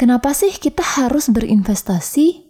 Kenapa sih kita harus berinvestasi?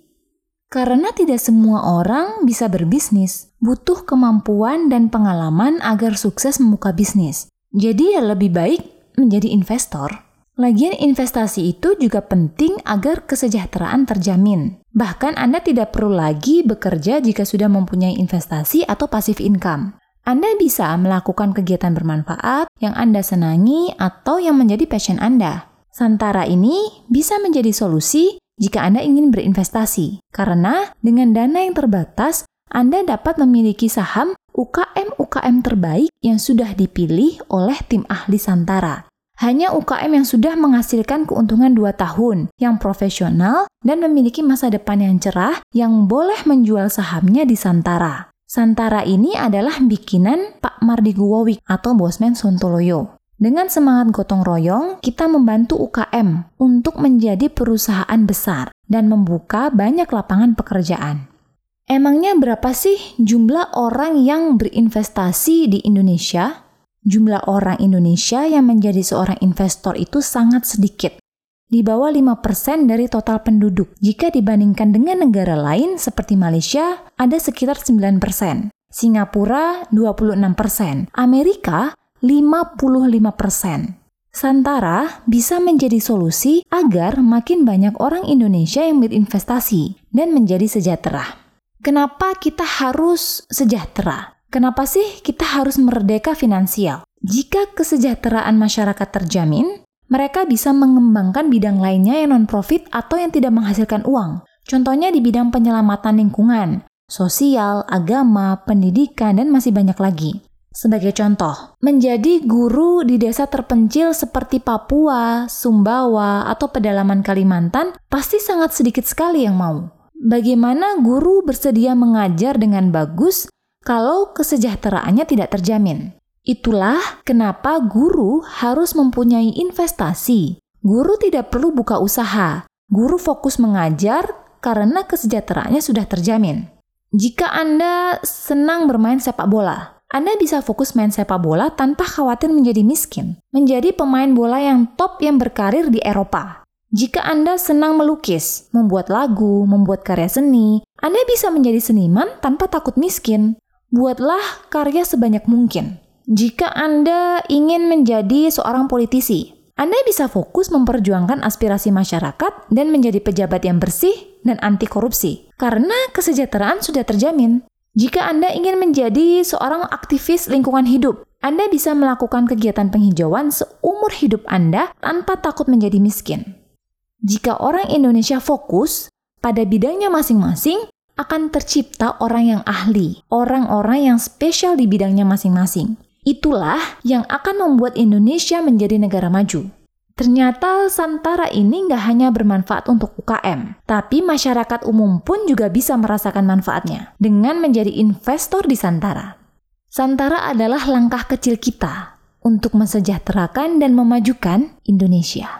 Karena tidak semua orang bisa berbisnis, butuh kemampuan dan pengalaman agar sukses membuka bisnis. Jadi ya lebih baik menjadi investor. Lagian investasi itu juga penting agar kesejahteraan terjamin. Bahkan Anda tidak perlu lagi bekerja jika sudah mempunyai investasi atau pasif income. Anda bisa melakukan kegiatan bermanfaat yang Anda senangi atau yang menjadi passion Anda. Santara ini bisa menjadi solusi jika Anda ingin berinvestasi, karena dengan dana yang terbatas, Anda dapat memiliki saham UKM-UKM terbaik yang sudah dipilih oleh tim ahli Santara. Hanya UKM yang sudah menghasilkan keuntungan 2 tahun, yang profesional, dan memiliki masa depan yang cerah yang boleh menjual sahamnya di Santara. Santara ini adalah bikinan Pak Mardi Guwowik atau Bosman Sontoloyo. Dengan semangat gotong royong, kita membantu UKM untuk menjadi perusahaan besar dan membuka banyak lapangan pekerjaan. Emangnya berapa sih jumlah orang yang berinvestasi di Indonesia? Jumlah orang Indonesia yang menjadi seorang investor itu sangat sedikit, di bawah 5% dari total penduduk. Jika dibandingkan dengan negara lain seperti Malaysia, ada sekitar 9%. Singapura 26%, Amerika 55%. Santara bisa menjadi solusi agar makin banyak orang Indonesia yang berinvestasi dan menjadi sejahtera. Kenapa kita harus sejahtera? Kenapa sih kita harus merdeka finansial? Jika kesejahteraan masyarakat terjamin, mereka bisa mengembangkan bidang lainnya yang non-profit atau yang tidak menghasilkan uang. Contohnya di bidang penyelamatan lingkungan, sosial, agama, pendidikan, dan masih banyak lagi. Sebagai contoh, menjadi guru di desa terpencil seperti Papua, Sumbawa, atau pedalaman Kalimantan pasti sangat sedikit sekali yang mau. Bagaimana guru bersedia mengajar dengan bagus kalau kesejahteraannya tidak terjamin? Itulah kenapa guru harus mempunyai investasi. Guru tidak perlu buka usaha. Guru fokus mengajar karena kesejahteraannya sudah terjamin. Jika Anda senang bermain sepak bola, anda bisa fokus main sepak bola tanpa khawatir menjadi miskin, menjadi pemain bola yang top yang berkarir di Eropa. Jika Anda senang melukis, membuat lagu, membuat karya seni, Anda bisa menjadi seniman tanpa takut miskin. Buatlah karya sebanyak mungkin. Jika Anda ingin menjadi seorang politisi, Anda bisa fokus memperjuangkan aspirasi masyarakat dan menjadi pejabat yang bersih dan anti korupsi, karena kesejahteraan sudah terjamin. Jika Anda ingin menjadi seorang aktivis lingkungan hidup, Anda bisa melakukan kegiatan penghijauan seumur hidup Anda tanpa takut menjadi miskin. Jika orang Indonesia fokus pada bidangnya masing-masing, akan tercipta orang yang ahli, orang-orang yang spesial di bidangnya masing-masing. Itulah yang akan membuat Indonesia menjadi negara maju. Ternyata Santara ini nggak hanya bermanfaat untuk UKM, tapi masyarakat umum pun juga bisa merasakan manfaatnya dengan menjadi investor di Santara. Santara adalah langkah kecil kita untuk mensejahterakan dan memajukan Indonesia.